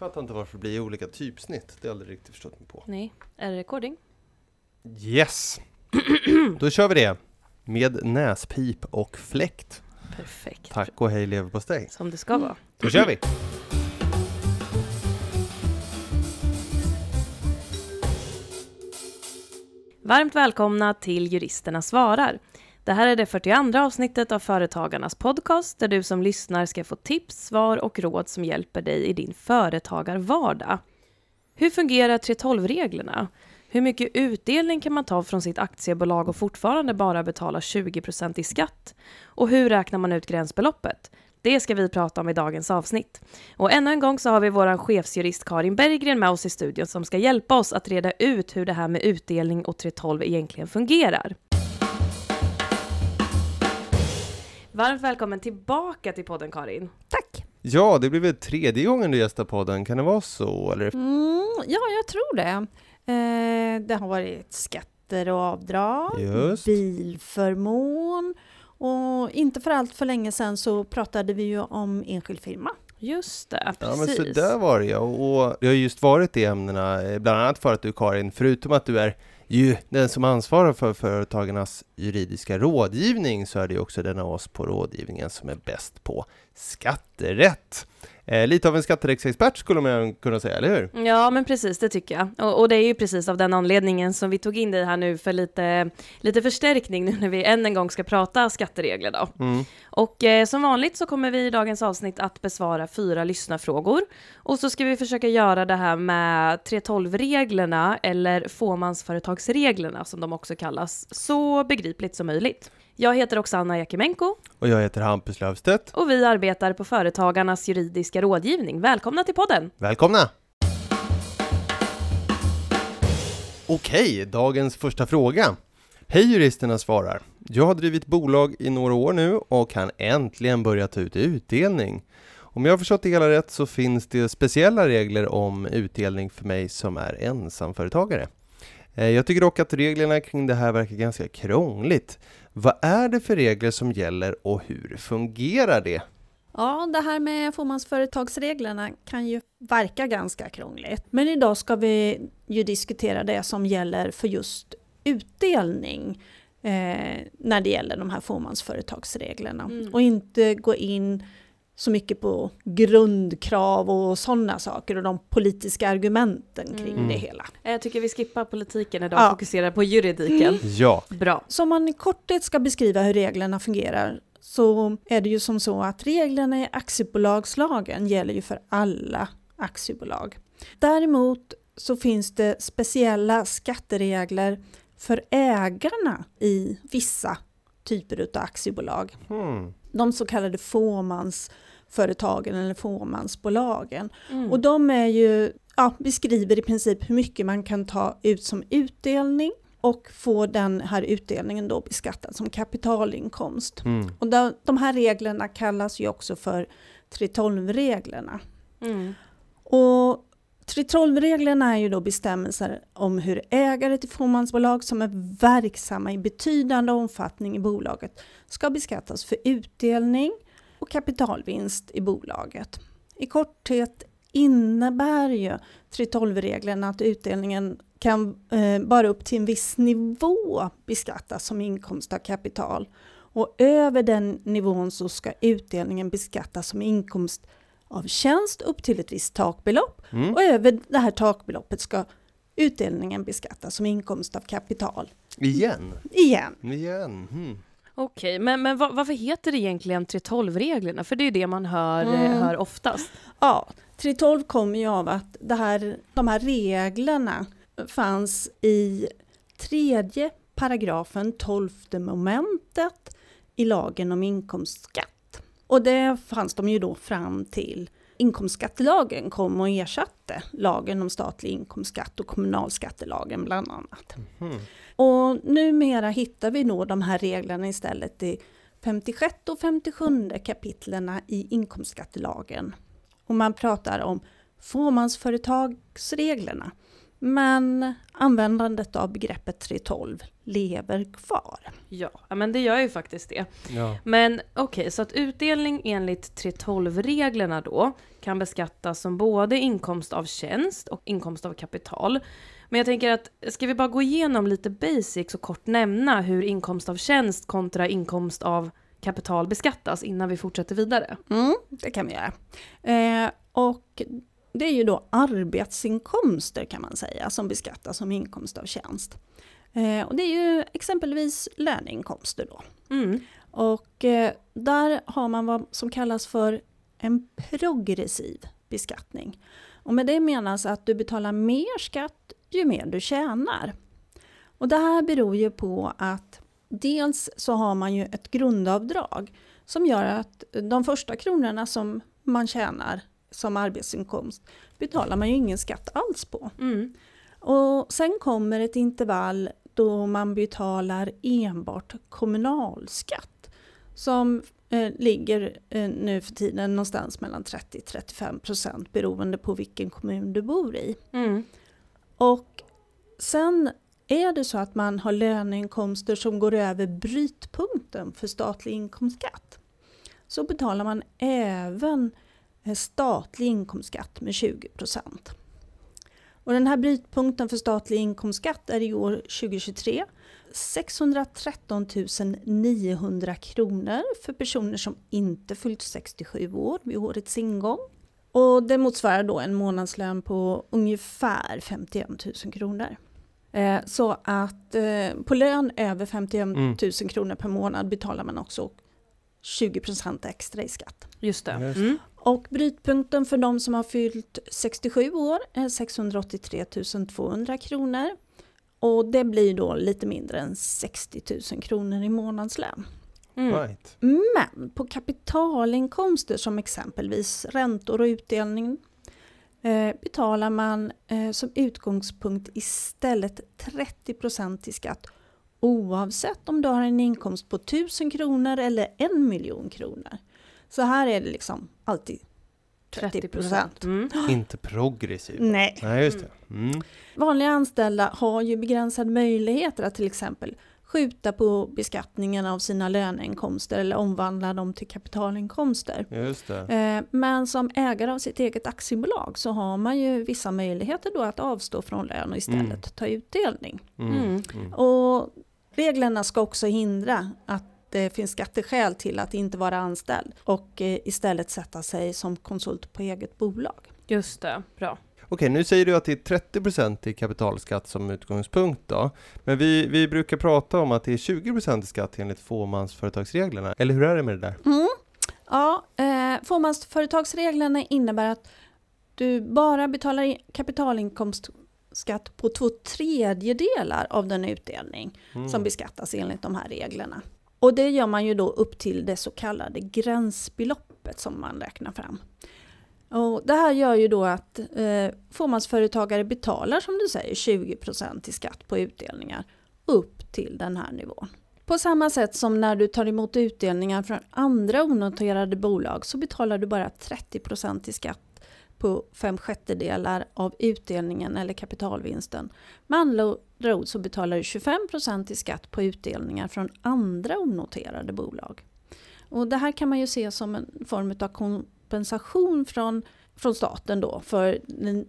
fattar inte varför det blir olika typsnitt. Det har jag aldrig riktigt förstått mig på. Nej, är det recording? Yes! Då kör vi det! Med näspip och fläkt. Perfekt. Tack och hej leverpastej. Som det ska vara. Då kör vi! Varmt välkomna till Juristerna svarar. Det här är det 42 avsnittet av Företagarnas podcast där du som lyssnar ska få tips, svar och råd som hjälper dig i din företagarvardag. Hur fungerar 3.12-reglerna? Hur mycket utdelning kan man ta från sitt aktiebolag och fortfarande bara betala 20% i skatt? Och hur räknar man ut gränsbeloppet? Det ska vi prata om i dagens avsnitt. Och ännu en gång så har vi vår chefsjurist Karin Berggren med oss i studion som ska hjälpa oss att reda ut hur det här med utdelning och 3.12 egentligen fungerar. Varmt välkommen tillbaka till podden Karin. Tack! Ja, det blir väl tredje gången du gästar podden, kan det vara så? Eller? Mm, ja, jag tror det. Eh, det har varit skatter och avdrag, Just. bilförmån och inte för allt för länge sedan så pratade vi ju om enskild firma. Just det, Ja, men precis. så där var det ja. Och det har just varit de ämnena, eh, bland annat för att du Karin, förutom att du är ju den som ansvarar för företagarnas juridiska rådgivning, så är det ju också den av oss på rådgivningen som är bäst på skatterätt. Eh, lite av en skatterättsexpert skulle man kunna säga, eller hur? Ja, men precis, det tycker jag. Och, och det är ju precis av den anledningen som vi tog in dig här nu för lite, lite förstärkning nu när vi än en gång ska prata skatteregler då. Mm. Och eh, som vanligt så kommer vi i dagens avsnitt att besvara fyra lyssnarfrågor. Och så ska vi försöka göra det här med 3.12-reglerna, eller fåmansföretagsreglerna som de också kallas, så begripligt som möjligt. Jag heter Oksana Jakimenko Och jag heter Hampus Löfstedt. och vi arbetar på Företagarnas juridiska rådgivning. Välkomna till podden! Välkomna! Okej, dagens första fråga. Hej juristerna svarar. Jag har drivit bolag i några år nu och kan äntligen börja ta ut utdelning. Om jag har förstått det hela rätt så finns det speciella regler om utdelning för mig som är ensamföretagare. Eh, Jag tycker dock att reglerna kring det här verkar ganska krångligt. Vad är det för regler som gäller och hur fungerar det? Ja, det här med fåmansföretagsreglerna kan ju verka ganska krångligt. Men idag ska vi ju diskutera det som gäller för just utdelning eh, när det gäller de här fåmansföretagsreglerna. Mm. Och inte gå in så mycket på grundkrav och sådana saker och de politiska argumenten kring Mm. det hela. Eh, Jag tycker vi skippar politiken idag och Ja. fokuserar på juridiken. Ja, Bra. Så om man i korthet ska beskriva hur reglerna fungerar så är det ju som så att reglerna i aktiebolagslagen gäller ju för alla aktiebolag. Däremot så finns det speciella skatteregler för ägarna i vissa typer av aktiebolag. hmm. De så kallade fåmansföretagen eller fåmansbolagen. Mm. Och de är ju, ja, beskriver i princip hur mycket man kan ta ut som utdelning och få den här utdelningen då beskattad som kapitalinkomst. Hmm. Och de, de här reglerna kallas ju också för 3.12-reglerna. Mm. Och 3.12-reglerna är ju då bestämmelser om hur ägare till fåmansbolag som är verksamma i betydande omfattning i bolaget ska beskattas för utdelning och kapitalvinst i bolaget. I korthet innebär ju 3.12-reglerna att utdelningen kan eh, bara upp till en viss nivå beskattas som inkomst av kapital. Och över den nivån så ska utdelningen beskattas som inkomst av tjänst upp till ett visst takbelopp. Mm. Och över det här takbeloppet ska utdelningen beskattas som inkomst av kapital. Igen. Igen. Igen. Hmm. Okej, men, men va- varför heter det egentligen 3.12-reglerna? För det är ju det man hör, eh, Mm. hör oftast. Ja, 3.12 kommer ju av att det här, de här reglerna fanns i tredje paragrafen, tolfte momentet i lagen om inkomstskatt. Och det fanns de ju då fram till inkomstskattelagen kom och ersatte lagen om statlig inkomstskatt och kommunalskattelagen bland annat. Hmm. Och numera hittar vi då de här reglerna istället i 56 och 57 kapitlerna i inkomstskattelagen. Och man pratar om fåmansföretagsreglerna. Men användandet av begreppet 3.12 lever kvar. Ja, men det gör ju faktiskt det. Ja. Men okej, så att utdelning enligt 3.12-reglerna då kan beskattas som både inkomst av tjänst och inkomst av kapital. Men jag tänker att, ska vi bara gå igenom lite basics och kort nämna hur inkomst av tjänst kontra inkomst av kapital beskattas innan vi fortsätter vidare? Mm, det kan vi göra. Eh, och det är ju då arbetsinkomster kan man säga som beskattas som inkomst av tjänst. Eh, och det är ju exempelvis löneinkomster då. Mm. Och eh, där har man vad som kallas för en progressiv beskattning. Och med det menas att du betalar mer skatt ju mer du tjänar. Och det här beror ju på att dels så har man ju ett grundavdrag som gör att de första kronorna som man tjänar som arbetsinkomst betalar man ju ingen skatt alls på. Mm. Och sen kommer ett intervall då man betalar enbart kommunalskatt som eh, ligger eh, nu för tiden någonstans mellan 30-35 procent beroende på vilken kommun du bor i. Mm. Och sen är det så att man har löneinkomster som går över brytpunkten för statlig inkomstskatt så betalar man även statlig inkomstskatt med 20 procent. Och den här brytpunkten för statlig inkomstskatt är i år 2023 613 900 kronor för personer som inte fyllt 67 år vid årets ingång. Och det motsvarar då en månadslön på ungefär 51 000 kronor. Eh, så att eh, på lön över 51 Mm. 000 kronor per månad betalar man också 20 procent extra i skatt. Just det. Just det. Mm. Och brytpunkten för de som har fyllt 67 år är 683 200 kronor. Och det blir då lite mindre än 60 000 kronor i månadslön. Mm. Right. Men på kapitalinkomster som exempelvis räntor och utdelning eh, betalar man eh, som utgångspunkt istället 30% i skatt oavsett om du har en inkomst på 1000 kronor eller en miljon kronor. Så här är det liksom alltid 30 procent. Mm. Inte progressiv. Nej. Nej, just det. Mm. Vanliga anställda har ju begränsade möjligheter att till exempel skjuta på beskattningen av sina löneinkomster eller omvandla dem till kapitalinkomster. Just det. Eh, Men som ägare av sitt eget aktiebolag så har man ju vissa möjligheter då att avstå från lön och istället Mm. ta utdelning. Mm. Mm. Mm. Och reglerna ska också hindra att det finns skatteskäl till att inte vara anställd och eh, istället sätta sig som konsult på eget bolag. Just det, bra. Okej, nu säger du att det är 30% i kapitalskatt som utgångspunkt då. Men vi, vi brukar prata om att det är 20% i skatt enligt fåmansföretagsreglerna. Eller hur är det med det där? Mm. Ja, eh, fåmansföretagsreglerna innebär att du bara betalar in- kapitalinkomstskatt på två tredjedelar av den utdelning Mm. som beskattas enligt de här reglerna. Och det gör man ju då upp till det så kallade gränsbeloppet som man räknar fram. Och det här gör ju då att eh, fåmansföretagare betalar som du säger 20% i skatt på utdelningar upp till den här nivån. På samma sätt som när du tar emot utdelningar från andra onoterade bolag så betalar du bara 30% i skatt på fem sjättedelar av utdelningen eller kapitalvinsten. Med andra andra ord så betalar du 25% i skatt på utdelningar från andra onoterade bolag. Och det här kan man ju se som en form av kompensation från, från staten då för den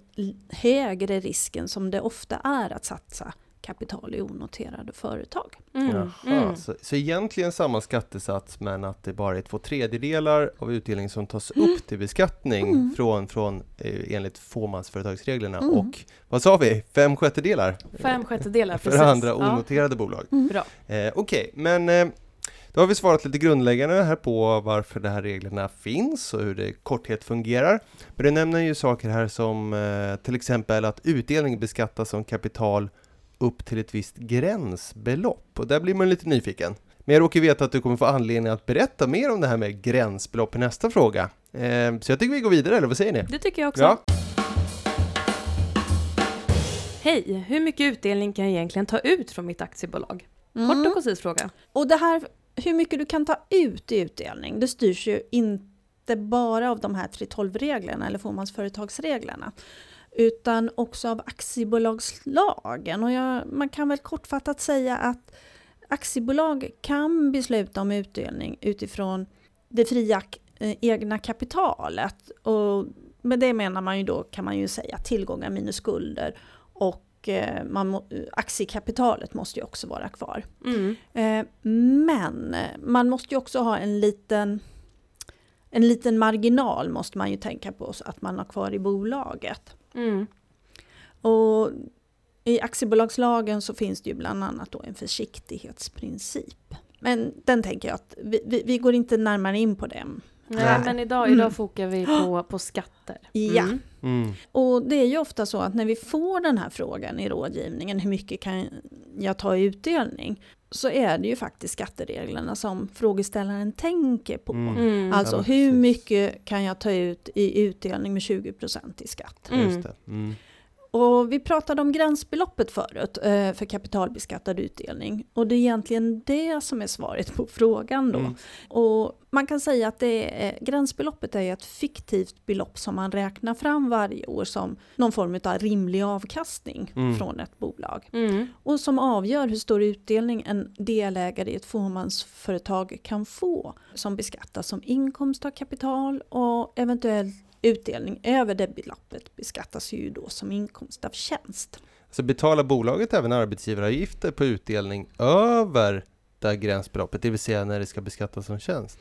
högre risken som det ofta är att satsa kapital i onoterade företag. Mm. Mm. så, så egentligen samma skattesats men att det bara är två tredjedelar av utdelningen som tas Mm. upp till beskattning Mm. från, från eh, enligt fåmansföretagsreglerna Mm. och vad sa vi? Fem sjättedelar? Fem sjättedelar, för precis. andra Ja, onoterade bolag. bra. Eh, Okej, men eh, då har vi svarat lite grundläggande här på varför de här reglerna finns och hur det i korthet fungerar. Men du nämner ju saker här som eh, till exempel att utdelning beskattas som kapital upp till ett visst gränsbelopp och där blir man lite nyfiken. Men jag råkar veta att du kommer få anledning att berätta mer om det här med gränsbelopp i nästa fråga. Eh, så jag tycker vi går vidare, eller vad säger ni? Det tycker jag också. Ja. Hej, hur mycket utdelning kan jag egentligen ta ut från mitt aktiebolag? Kort och Mm. koncis fråga. Och det här, hur mycket du kan ta ut i utdelning, det styrs ju inte bara av de här 3.12-reglerna eller fåmansföretagsreglerna. Utan också av aktiebolagslagen. Och jag, man kan väl kortfattat säga att aktiebolag kan besluta om utdelning utifrån det fria eh, egna kapitalet. Och med det menar man ju då, kan man ju säga, tillgångar minus skulder och eh, man, aktiekapitalet måste ju också vara kvar. Mm. Eh, men man måste ju också ha en liten en liten marginal måste man ju tänka på så att man har kvar i bolaget. Mm. Och i aktiebolagslagen så finns det ju bland annat då en försiktighetsprincip. Men den tänker jag att vi, vi, vi går inte närmare in på den. Nej, Nej. men idag, idag fokar vi på, på skatter. Ja. Mm. Mm. Och det är ju ofta så att när vi får den här frågan i rådgivningen, hur mycket kan jag ta i utdelning? Så är det ju faktiskt skattereglerna som frågeställaren tänker på. Mm. Mm. Alltså Ja, hur mycket kan jag ta ut i utdelning med 20% i skatt? Och vi pratade om gränsbeloppet förut eh, för kapitalbeskattad utdelning. Och det är egentligen det som är svaret på frågan då. Mm. Och man kan säga att det är, gränsbeloppet är ett fiktivt belopp som man räknar fram varje år som någon form av rimlig avkastning Mm. från ett bolag. Mm. Och som avgör hur stor utdelning en delägare i ett fåmansföretag kan få. Som beskattas som inkomst av kapital och eventuell utdelning över det beloppet beskattas ju då som inkomst av tjänst. Så betalar bolaget även arbetsgivaravgifter på utdelning över det här gränsbeloppet, det vill säga när det ska beskattas som tjänst?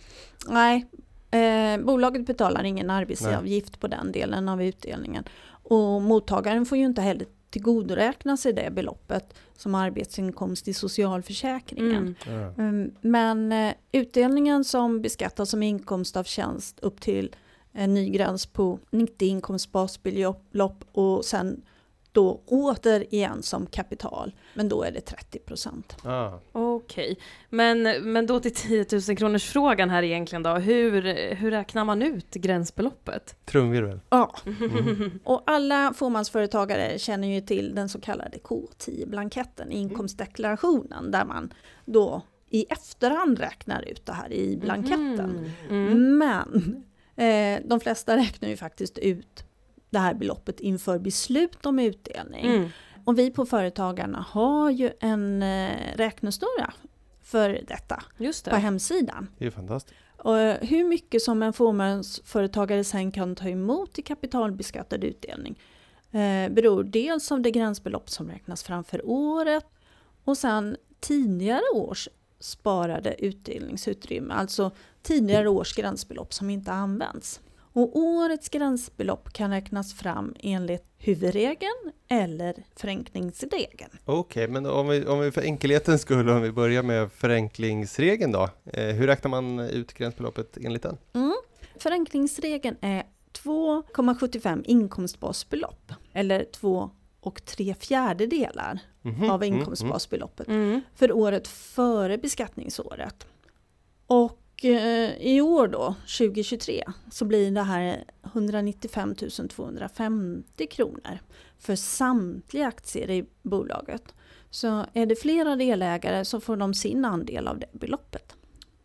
Nej, eh, bolaget betalar ingen arbetsgivaravgift på den delen av utdelningen. Och mottagaren får ju inte heller tillgodoräkna sig det beloppet som arbetsinkomst i socialförsäkringen. Mm. Mm, Men eh, utdelningen som beskattas som inkomst av tjänst upp till en ny gräns på 90 inkomstbasbelopp och sen då återigen som kapital. Men då är det 30 procent. Ah. Okej, men, men då till 10 000 kronors frågan här egentligen då. Hur, hur räknar man ut gränsbeloppet? Trumvirvel. Ja, Mm. och alla fåmansföretagare känner ju till den så kallade K10-blanketten, inkomstdeklarationen, där man då i efterhand räknar ut det här i blanketten. Mm. Mm. Men eh, de flesta räknar ju faktiskt ut det här beloppet inför beslut om utdelning. Mm. Och vi på Företagarna har ju en eh, räknesnurra för detta Just på det. hemsidan. Det är fantastiskt. Och hur mycket som en fåmansföretagare sen kan ta emot i kapitalbeskattad utdelning eh, beror dels av det gränsbelopp som räknas fram för året och sen tidigare års sparade utdelningsutrymme, alltså tidigare års gränsbelopp som inte används. Och årets gränsbelopp kan räknas fram enligt huvudregeln eller förenklingsregeln. Okej, men om vi, om vi för enkelhetens skull, om vi börjar med förenklingsregeln då. Eh, hur räknar man ut gränsbeloppet enligt den? Mm. Förenklingsregeln är 2,75 inkomstbasbelopp eller 2 och 3 fjärdedelar Mhm, av mm, inkomstbasbeloppet Mm. för året före beskattningsåret. Och eh, i år då, 2023, så blir det här 195 250 kronor för samtliga aktier i bolaget. Så är det flera delägare så får de sin andel av det beloppet.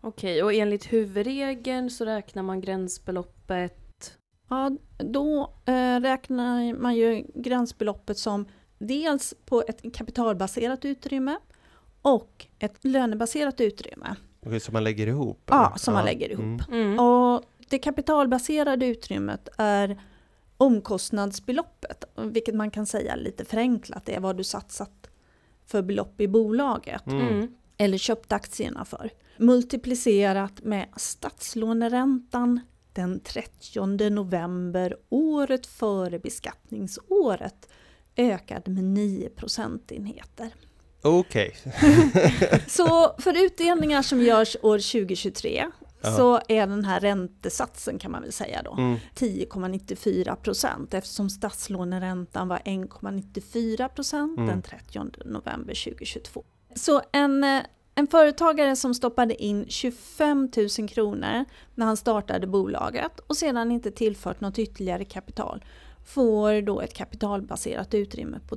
Okej, och enligt huvudregeln så räknar man gränsbeloppet Ja, då eh, räknar man ju gränsbeloppet som dels på ett kapitalbaserat utrymme och ett lönebaserat utrymme. Okej, så man lägger ihop? Ja, eller? som man lägger ihop. Mm. Mm. Och det kapitalbaserade utrymmet är omkostnadsbeloppet, vilket man kan säga lite förenklat är vad du satsat för belopp i bolaget Mm. Mm. eller köpt aktierna för. Multiplicerat med statslåneräntan den 30 november året före beskattningsåret ökad med 9 procentenheter. Okej. Så för utdelningar som görs år 2023 Ja. så är den här räntesatsen kan man väl säga då Mm. 10,94 procent eftersom statslåneräntan var 1,94 procent Mm. den 30 november 2022. Så en, eh, en företagare som stoppade in 25 000 kronor när han startade bolaget och sedan inte tillfört något ytterligare kapital får då ett kapitalbaserat utrymme på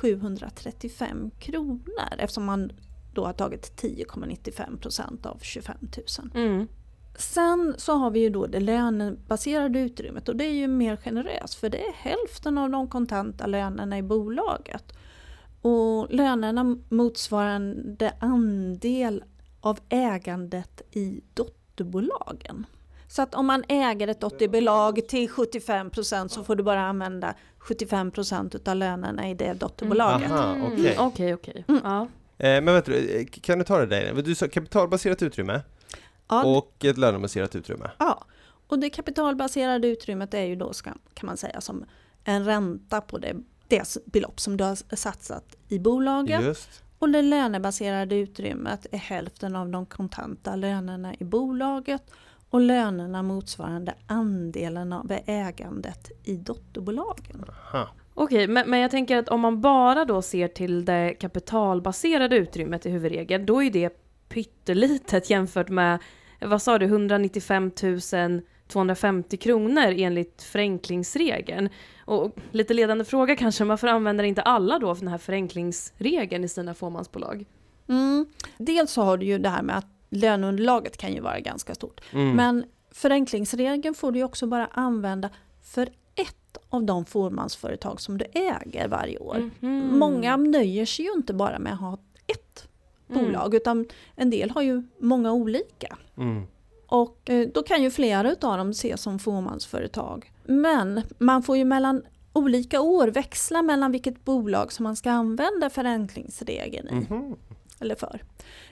2735 kronor eftersom man då har tagit 10,95 procent av 25 000. Mm. Sen så har vi ju då det lönebaserade utrymmet och det är ju mer generöst för det är hälften av de kontanta lönerna i bolaget. Och lönerna motsvarande andel av ägandet i dotterbolagen. Så att om man äger ett dotterbolag till 75% så får du bara använda 75% av lönerna i det dotterbolaget. Aha, Mm, okej. Okej, okej. Mm. Ja. Eh, men vänta, eh, kan du ta det där? Du sa kapitalbaserat utrymme Ja, och ett lönebaserat utrymme. Ja, och det kapitalbaserade utrymmet är ju då ska, kan man säga som en ränta på det, det belopp som du har satsat i bolaget. Just. Och det lönebaserade utrymmet är hälften av de kontanta lönerna i bolaget och lönerna motsvarande andelen av ägandet i dotterbolagen. Aha. Okej, men, men jag tänker att om man bara då ser till det kapitalbaserade utrymmet i huvudregeln, då är det pyttelitet jämfört med, vad sa du, 195 250 kronor enligt förenklingsregeln. Och lite ledande fråga kanske, varför använder inte alla då för den här förenklingsregeln i sina fåmansbolag? Mm. Dels så har du ju det här med att löneunderlaget kan ju vara ganska stort. Mm. Men förenklingsregeln får du ju också bara använda för ett av de fåmansföretag som du äger varje år. Mhm. Många nöjer sig ju inte bara med att ha ett Mm. bolag utan en del har ju många olika. Mm. Och eh, då kan ju flera utav dem ses som fåmansföretag. Men man får ju mellan olika år växla mellan vilket bolag som man ska använda förenklingsregeln i. Mhm. Eller för.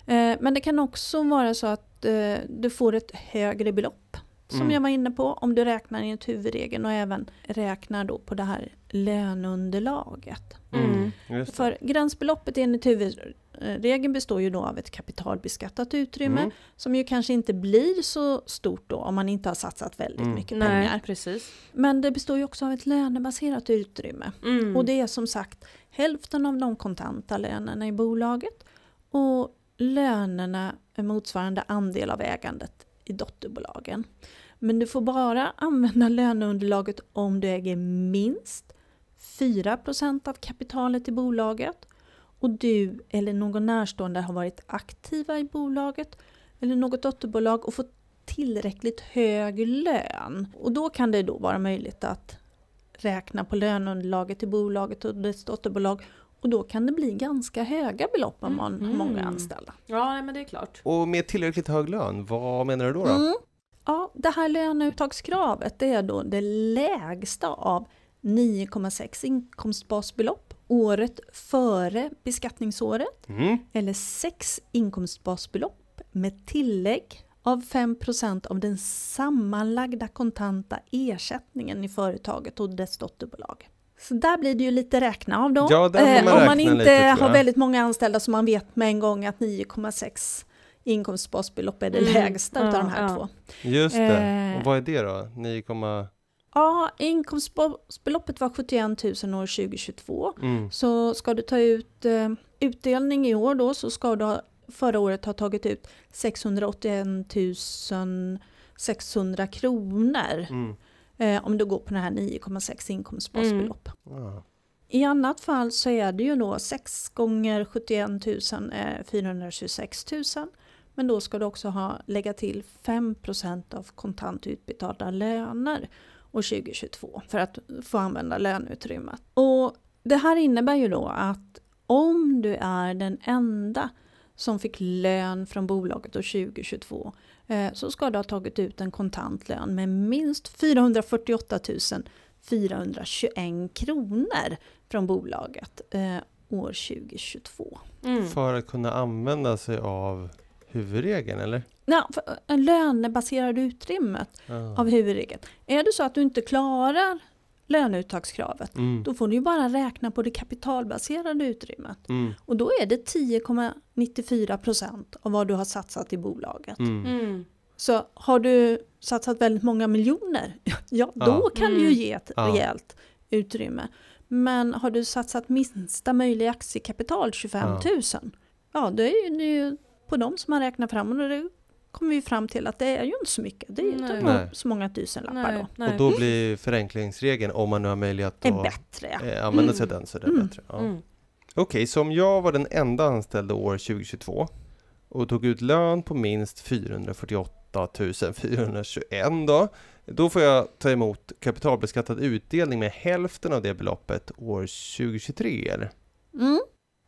Eh, Men det kan också vara så att eh, du får ett högre belopp. Som Mm. jag var inne på, om du räknar enligt huvudregeln och även räknar då på det här löneunderlaget. Mm. Det. För gränsbeloppet enligt huvudregeln består ju då av ett kapitalbeskattat utrymme Mm. som ju kanske inte blir så stort då om man inte har satsat väldigt Mm. mycket Nej, pengar. precis. Men det består ju också av ett lönebaserat utrymme. Mm. Och det är som sagt hälften av de kontanta lönerna i bolaget och lönerna är motsvarande andel av ägandet i dotterbolagen. Men du får bara använda löneunderlaget om du äger minst 4% av kapitalet i bolaget och du eller någon närstående har varit aktiva i bolaget eller något dotterbolag och fått tillräckligt hög lön. Och då kan det då vara möjligt att räkna på löneunderlaget i bolaget och dess dotterbolag och då kan det bli ganska höga belopp om man har många Mhm. anställda. Ja, men det är klart. Och med tillräckligt hög lön, vad menar du då? då? Mm. Ja, det här löneuttagskravet det är då det lägsta av 9,6 inkomstbasbelopp året före beskattningsåret Mm. eller 6 inkomstbasbelopp med tillägg av 5% av den sammanlagda kontanta ersättningen i företaget och dess dotterbolag. Så där blir det ju lite räkna av då. Ja, där får man om man inte lite, har väldigt många anställda så man vet med en gång att 9,6 inkomstbasbelopp är det Mm, lägsta ja, utav de här ja. två. Just det. Eh. Och vad är det då? 9, Ja, inkomstbeloppet var 71 000 år 2022. mm. Så ska du ta ut eh, utdelning i år då så ska du ha, förra året ha tagit ut 681 600 kronor Mm. Eh, om du går på den här 9,6 inkomstbasbelopp. Ah. I annat fall så är det ju då 6 gånger 71 000 är 426 000. Men då ska du också ha, lägga till 5% av kontant utbetalda löner år 2022 för att få använda löneutrymmet. Och det här innebär ju då att om du är den enda som fick lön från bolaget år 2022 eh, så ska du ha tagit ut en kontant lön med minst 448 421 kronor från bolaget eh, år 2022. Mm. För att kunna använda sig av huvudregeln, eller? Ja, eh, lönebaserade utrymmet Ah. av huvudregeln. Är det så att du inte klarar löneuttagskravet Mm. då får du ju bara räkna på det kapitalbaserade utrymmet. Mm. Och då är det 10,94% av vad du har satsat i bolaget. Mm. Mm. Så har du satsat väldigt många miljoner, ja då Ja. kan du ju Mm. ge ett Ja. rejält utrymme. Men har du satsat minsta möjliga aktiekapital, 25 000, ja då är det ju på dem som man räknar fram och det kommer vi fram till att det är ju inte så mycket. Det är ju inte Nej. Så många tusenlappar Nej, då. nej. Och då blir förenklingsregeln, om man nu har möjlighet Är att bättre. eh, använda sig av den, så är det Mm. bättre. Ja. Mm. Okej, så om jag var den enda anställda år 2022 och tog ut lön på minst 448 421 då. Då får jag ta emot kapitalbeskattad utdelning med hälften av det beloppet år 2023 eller? Mm.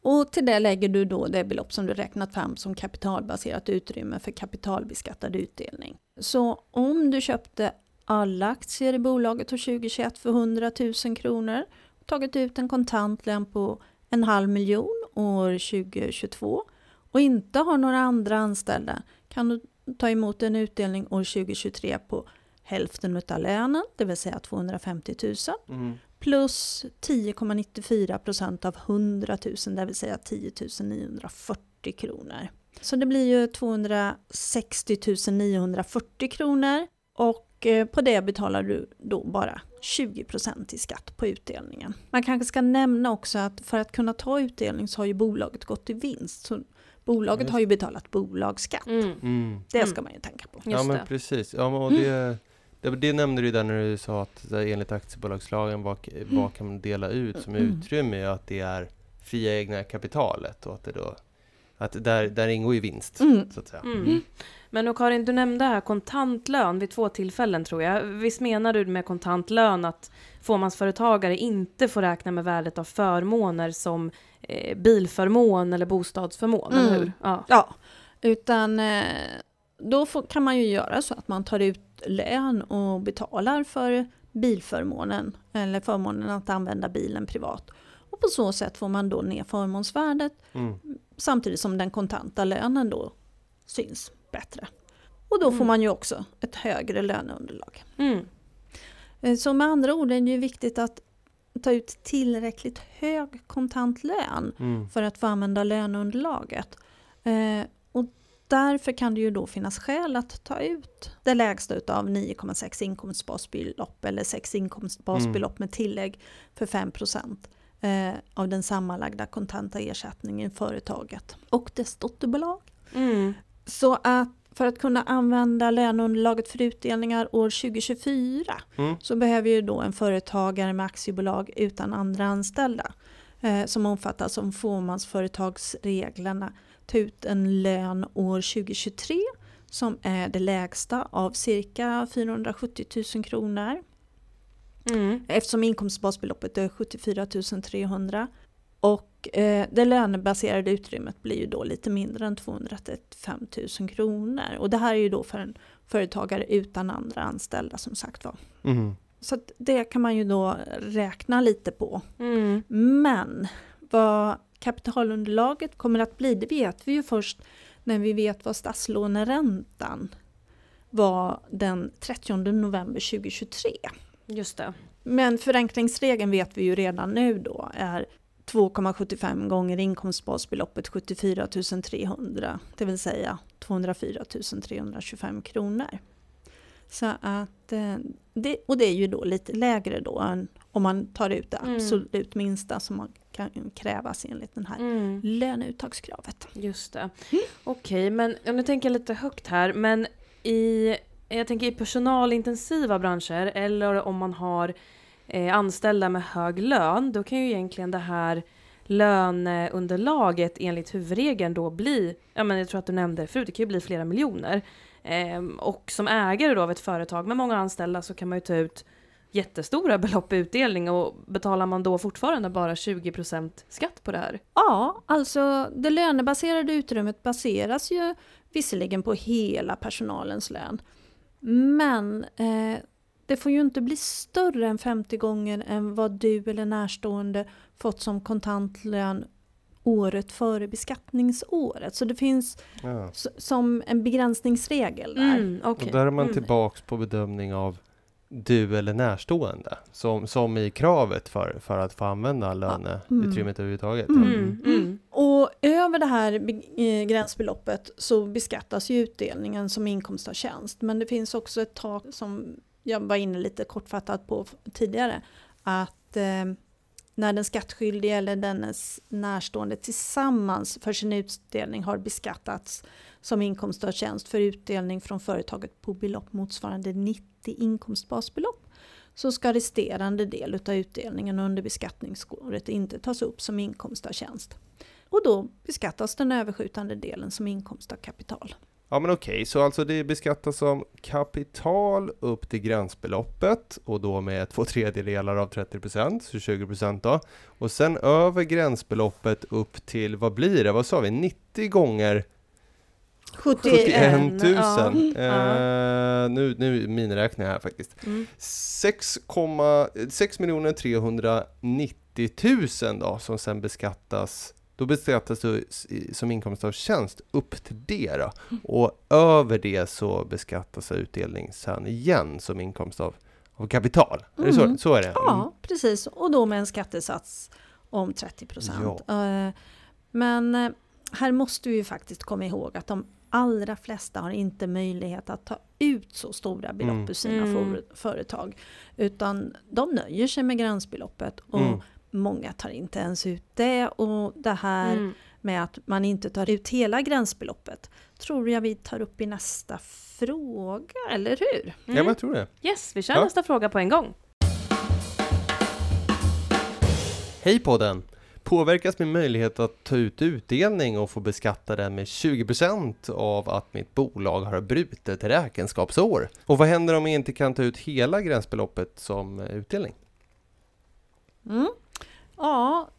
Och till det lägger du då det belopp som du räknat fram som kapitalbaserat utrymme för kapitalbeskattad utdelning. Så om du köpte alla aktier i bolaget år 2021 för 100 000 kronor och tagit ut en kontantlön på en halv miljon år 2022 och inte har några andra anställda kan du ta emot en utdelning år 2023 på hälften av lönen, det vill säga 250 000 Mm plus 10,94 procent av 100 000, det vill säga 10 940 kronor. Så det blir ju 260 940 kronor och eh, på det betalar du då bara 20 procent i skatt på utdelningen. Man kanske ska nämna också att för att kunna ta utdelning så har ju bolaget gått i vinst. Så bolaget har ju betalat bolagsskatt. Mm. Mm. Det Mm. ska man ju tänka på. Ja Just men det. precis. Ja, men, och det, det, det nämnde du där när du sa att här, enligt aktiebolagslagen vad, vad kan man dela ut som Mm. utrymme att det är fria egna kapitalet och att det då att där, där ingår ju vinst Mm. så att säga. Mm. Men och Karin, du nämnde här kontantlön vid två tillfällen tror jag. Visst menar du med kontantlön att fåmansföretagare inte får räkna med värdet av förmåner som eh, bilförmån eller bostadsförmån, eller Mm. hur? Ja. Ja, utan eh, då får, kan man ju göra så att man tar ut lön och betalar för bilförmånen eller förmånen att använda bilen privat. Och på så sätt får man då ner förmånsvärdet Mm. samtidigt som den kontanta lönen då syns bättre. Och då får Mm. man ju också ett högre löneunderlag. Mm. Eh, Så med andra ord är det ju viktigt att ta ut tillräckligt hög kontantlön Mm. för att få använda löneunderlaget. Därför kan det ju då finnas skäl att ta ut det lägsta utav 9,6 inkomstbasbelopp eller 6 inkomstbasbelopp med tillägg för 5 eh, av den sammanlagda kontanta ersättningen i företaget och dess dotterbolag. Mm. Så att för att kunna använda löneunderlaget för utdelningar år 2024 Mm. så behöver ju då en företagare med aktiebolag utan andra anställda eh, som omfattas av fåmansföretagsreglerna ta ut en lön år 2023 som är det lägsta av cirka 470 000 kronor Mm. eftersom inkomstbasbeloppet är 74 300 och eh, det lönebaserade utrymmet blir ju då lite mindre än 235 000 kronor och det här är ju då för en företagare utan andra anställda som sagt var. Mm. Så att det kan man ju då räkna lite på. Mm. Men vad kapitalunderlaget kommer att bli, det vet vi ju först när vi vet vad statslåneräntan var den 30 november 2023. Just det. Men förenklingsregeln vet vi ju redan nu då är 2,75 gånger inkomstbasbeloppet 74 300, det vill säga 204 325 kronor. Så att, eh, det, och det är ju då lite lägre då än om man tar ut det Mm. absolut minsta som man kan krävas enligt den här Mm. löneuttagskravet. Just det. Okej, men om nu tänker jag lite högt här, men i, jag tänker i personalintensiva branscher eller om man har eh, anställda med hög lön, då kan ju egentligen det här löneunderlaget enligt huvudregeln då bli, ja men jag tror att du nämnde det förut, det kan ju bli flera miljoner. Ehm, och som ägare då av ett företag med många anställda så kan man ju ta ut jättestora belopp i utdelning och betalar man då fortfarande bara 20% skatt på det här? Ja, alltså det lönebaserade utrymmet baseras ju visserligen på hela personalens lön. Men eh, det får ju inte bli större än 50 gånger än vad du eller närstående fått som kontantlön året före beskattningsåret. Så det finns Ja. som en begränsningsregel där. Mm, okej. Och där är man Mm. tillbaks på bedömning av du eller närstående som, som i kravet för, för att få använda löneutrymmet överhuvudtaget. Mm. Mm, mm. Och över det här eh, gränsbeloppet så beskattas ju utdelningen som inkomst av tjänst. Men det finns också ett tak som jag var inne lite kortfattat på tidigare. Att eh, när den skattskyldige eller dennes närstående tillsammans för sin utdelning har beskattats som inkomst av tjänst för utdelning från företaget på belopp motsvarande 90 inkomstbasbelopp så ska resterande del utav utdelningen under beskattningsåret inte tas upp som inkomst av tjänst. Och då beskattas den överskjutande delen som inkomst av kapital. Ja men okej, så alltså det beskattas som kapital upp till gränsbeloppet och då med två tredjedelar av 30%, så 20% då. Och sen över gränsbeloppet upp till, vad blir det? Vad sa vi? 90 gånger 71 000. Ja. Eh, nu, nu miniräknar jag här faktiskt. Mm. 6 miljoner 390 000 då som sen beskattas då beskattas du som inkomst av tjänst upp till det då. Och över det så beskattas utdelning sen igen som inkomst av, av kapital. Är det så, Mm. så är det? Mm. Ja, precis. Och då med en skattesats om 30 procent. Men eh, här måste vi ju faktiskt komma ihåg att de allra flesta har inte möjlighet att ta ut så stora belopp Mm. ur sina Mm. företag. Utan de nöjer sig med gränsbeloppet och Mm. Många tar inte ens ut det. Och det här Mm. med att man inte tar ut hela gränsbeloppet tror jag vi tar upp i nästa fråga, eller hur? Ja, men jag tror det. Yes, vi kör Ja. nästa fråga på en gång. Hej podden! Påverkas min möjlighet att ta ut utdelning och få beskatta den med 20% av att mitt bolag har brutet räkenskapsår? Och vad händer om jag inte kan ta ut hela gränsbeloppet som utdelning? Mm. Ja,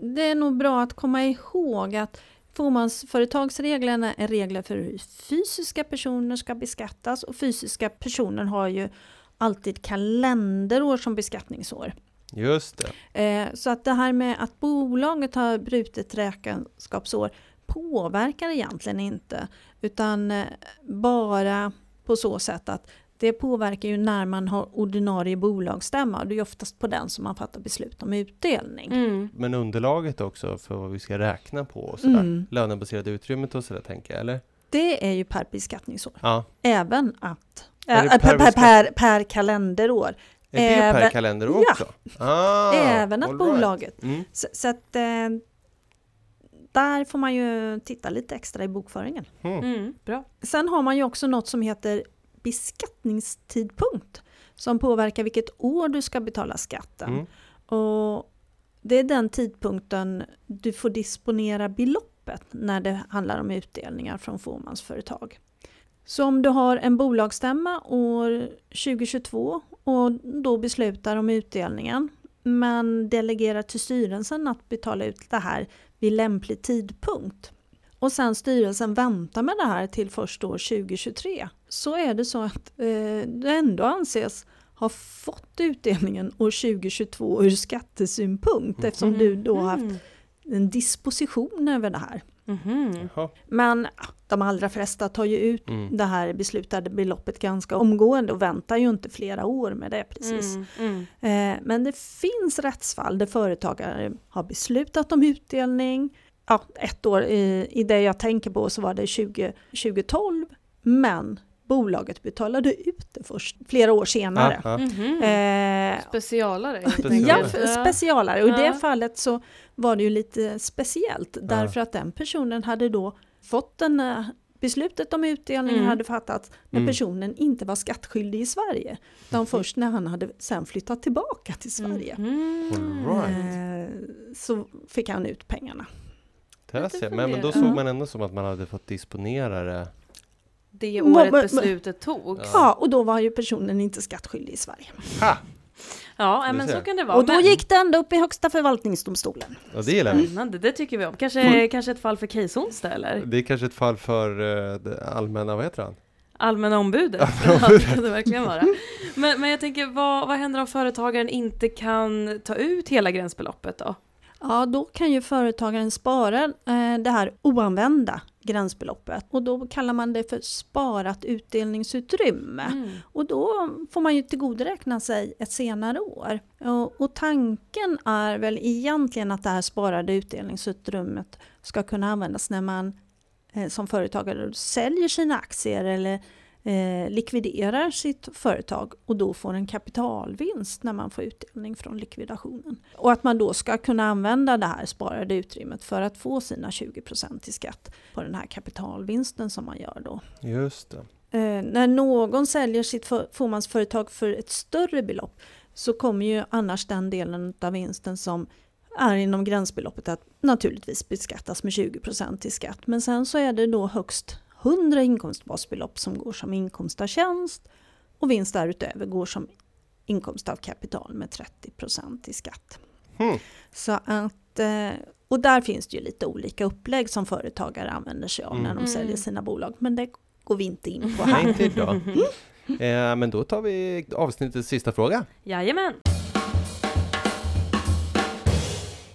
det är nog bra att komma ihåg att fåmansföretagsreglerna är regler för hur fysiska personer ska beskattas och fysiska personer har ju alltid kalenderår som beskattningsår. Just det. Eh, så att det här med att bolaget har brutit räkenskapsår påverkar egentligen inte utan eh, bara på så sätt att det påverkar ju när man har ordinarie bolagsstämma det är ju oftast på den som man fattar beslut om utdelning. Mm. Men underlaget också för vad vi ska räkna på och sådär. Mm. Lönebaserade utrymmet och sådär tänker jag, eller? Det är ju per beskattningsår. Ja. Även att... Äh, per per, per, per, per kalenderår. Är det per Även- kalenderår Ja. också? Ah, Även att right. bolaget... Mm. Så, så att... Eh, där får man ju titta lite extra i bokföringen. Mm. Mm. Bra. Sen har man ju också något som heter beskattningstidpunkt. Som påverkar vilket år du ska betala skatten. Mm. Och det är den tidpunkten du får disponera beloppet när det handlar om utdelningar från fåmansföretag. Så om du har en bolagsstämma år 2022 och då beslutar om utdelningen men delegerar till styrelsen att betala ut det här vid lämplig tidpunkt och sen styrelsen väntar med det här till först år 2023 så är det så att eh, du ändå anses ha fått utdelningen år 2022 ur skattesynpunkt Mhm. eftersom du då har haft Mm. en disposition över det här. Jaha. Men de allra flesta tar ju ut Mm. det här beslutade beloppet ganska omgående och väntar ju inte flera år med det precis. Mm. Mm. Eh, men det finns rättsfall där företagare har beslutat om utdelning. Ja, ett år i, i det jag tänker på så var det 20, 2012 men bolaget betalade ut det först flera år senare. Ja, ja. Mhm. Eh, Specialare. Ja, specialare. Och i det fallet så var det ju lite speciellt därför att den personen hade då fått en eh, Beslutet om utdelning Mm. hade fattats när Mm. personen inte var skattskyldig i Sverige. Utan först när han hade sen flyttat tillbaka till Sverige. All right. Eh, så fick han ut pengarna. Jag. Men, men då såg man ändå som att man hade fått disponera det. Det året beslutet togs. Ja. Ja. och då var ju personen inte skattskyldig i Sverige. Ha! Ja, men så kan det vara. Och då men- gick det ända upp i Högsta förvaltningsdomstolen. Och det gillar vi. Spännande, det tycker vi om. Kanske, kanske ett fall för case-onsdag eller? Det är kanske ett fall för det allmänna, vad heter han? Allmänna ombudet. Ja, det kan det verkligen vara. Men, men jag tänker, vad, vad händer om företagaren inte kan ta ut hela gränsbeloppet då? Ja, då kan ju företagaren spara eh, det här oanvända gränsbeloppet och då kallar man det för sparat utdelningsutrymme. Mm. Och då får man ju tillgodoräkna sig ett senare år. Och, och tanken är väl egentligen att det här sparade utdelningsutrymmet ska kunna användas när man eh, som företagare säljer sina aktier eller eh, likviderar sitt företag och då får en kapitalvinst när man får utdelning från likvidationen. Och att man då ska kunna använda det här sparade utrymmet för att få sina 20% i skatt på den här kapitalvinsten som man gör då. Just det. Eh, när någon säljer sitt för, fåmansföretag för ett större belopp så kommer ju annars den delen av vinsten som är inom gränsbeloppet att naturligtvis beskattas med 20% i skatt. Men sen så är det då högst 100 inkomstbasbelopp som går som inkomst av tjänst och vinst därutöver går som inkomst av kapital med 30% i skatt. Hmm. Så att, eh, och där finns det ju lite olika upplägg som företagare använder sig av när de Mm. säljer sina bolag. Men det går vi inte in på Nej, här. inte idag. Eh, men då tar vi avsnittets sista fråga. Jajamän!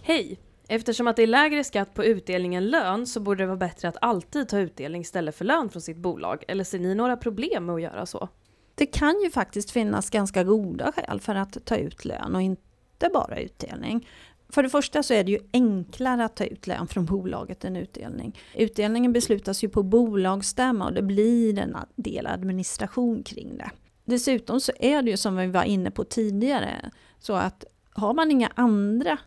Hej! Eftersom att det är lägre skatt på utdelning än lön så borde det vara bättre att alltid ta utdelning istället för lön från sitt bolag. Eller ser ni några problem med att göra så? Det kan ju faktiskt finnas ganska goda skäl för att ta ut lön och inte bara utdelning. För det första så är det ju enklare att ta ut lön från bolaget än utdelning. Utdelningen beslutas ju på bolagsstämma och det blir en del administration kring det. Dessutom så är det ju som vi var inne på tidigare så att har man inga andra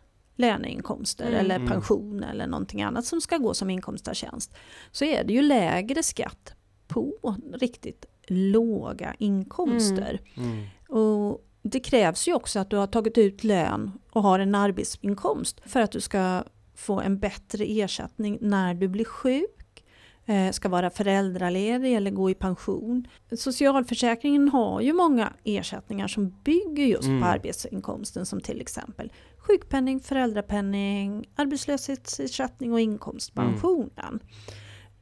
löneinkomster Mm. eller Mm. pension eller någonting annat som ska gå som inkomst av tjänst så är det ju lägre skatt på riktigt låga inkomster. Mm. Och det krävs ju också att du har tagit ut lön och har en arbetsinkomst för att du ska få en bättre ersättning när du blir sjuk, eh, ska vara föräldraledig eller gå i pension. Socialförsäkringen har ju många ersättningar som bygger just Mm. på arbetsinkomsten som till exempel sjukpenning, föräldrapenning, arbetslöshetsersättning och inkomstpensionen.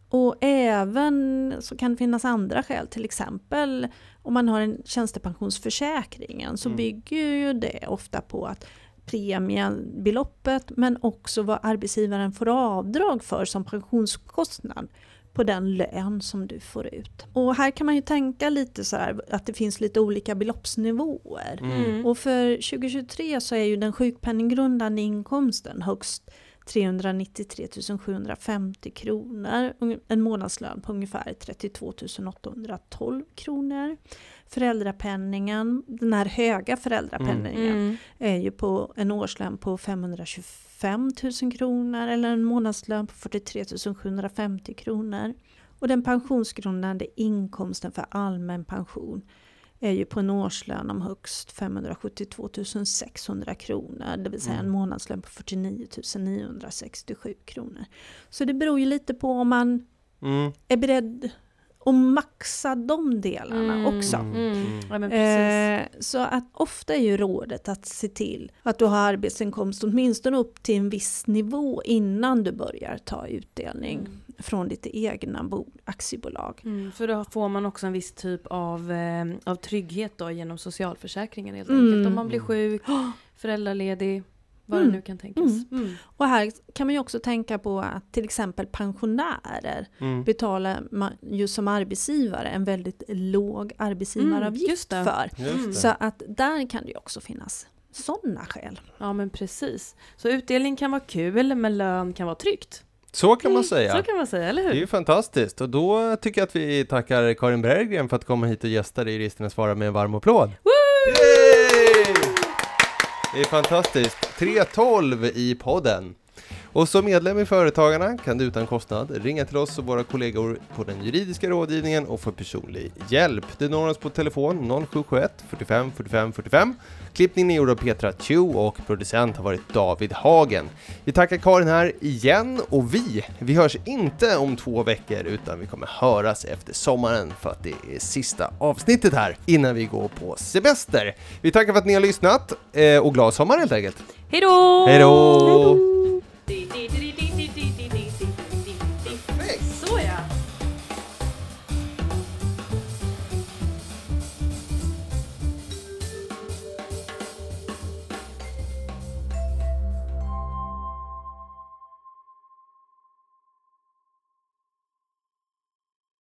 Och även så kan det finnas andra skäl, till exempel om man har en tjänstepensionsförsäkringen så Mm. bygger ju det ofta på att premiebeloppet men också vad arbetsgivaren får avdrag för som pensionskostnad på den lön som du får ut. Och här kan man ju tänka lite så här att det finns lite olika beloppsnivåer. Mm. Och för 2023 så är ju den sjukpenninggrundande inkomsten högst 393 750 kronor. En månadslön på ungefär 32 812 kronor. Föräldrapenningen, den här höga föräldrapenningen, Mm. är ju på en årslön på 525 000 kronor eller en månadslön på 43 750 kronor. Och den pensionsgrundande inkomsten för allmän pension är ju på en årslön om högst 572 600 kronor, det vill säga en Mm. månadslön på 49 967 kronor. Så det beror ju lite på om man Mm. är beredd att maxa de delarna Mm. också. Mm. Mm. Ja, men precis. Eh, så att ofta är ju rådet att se till att du har arbetsinkomst åtminstone upp till en viss nivå innan du börjar ta utdelning Mm. från ditt egna bo- aktiebolag. Mm, för då får man också en viss typ av, eh, av trygghet då genom socialförsäkringen helt Mm. enkelt. Om man blir sjuk, föräldraledig, vad Mm. det nu kan tänkas. Mm. Mm. Och här kan man ju också tänka på att till exempel pensionärer Mm. betalar man ju som arbetsgivare en väldigt låg arbetsgivaravgift Mm, för. Så att där kan det ju också finnas sådana skäl. Ja men precis. Så utdelning kan vara kul men lön kan vara tryggt. Så kan man säga. Så kan man säga, eller Det är hur? ju fantastiskt och då tycker jag att vi tackar Karin Berggren för att komma hit och gästa i Juristerna svarar med en varm applåd. Yay! Det är fantastiskt. 3.12 i podden. Och som medlem i Företagarna kan du utan kostnad ringa till oss och våra kollegor på den juridiska rådgivningen och få personlig hjälp. Du når oss på telefon 0771 45 45 45. Klippningen är gjord av Petra Chu och producent har varit David Hagen. Vi tackar Karin här igen och vi, vi hörs inte om två veckor utan vi kommer höras efter sommaren för att det är sista avsnittet här innan vi går på semester. Vi tackar för att ni har lyssnat eh, och glad sommar helt enkelt. Hej då! Hej då!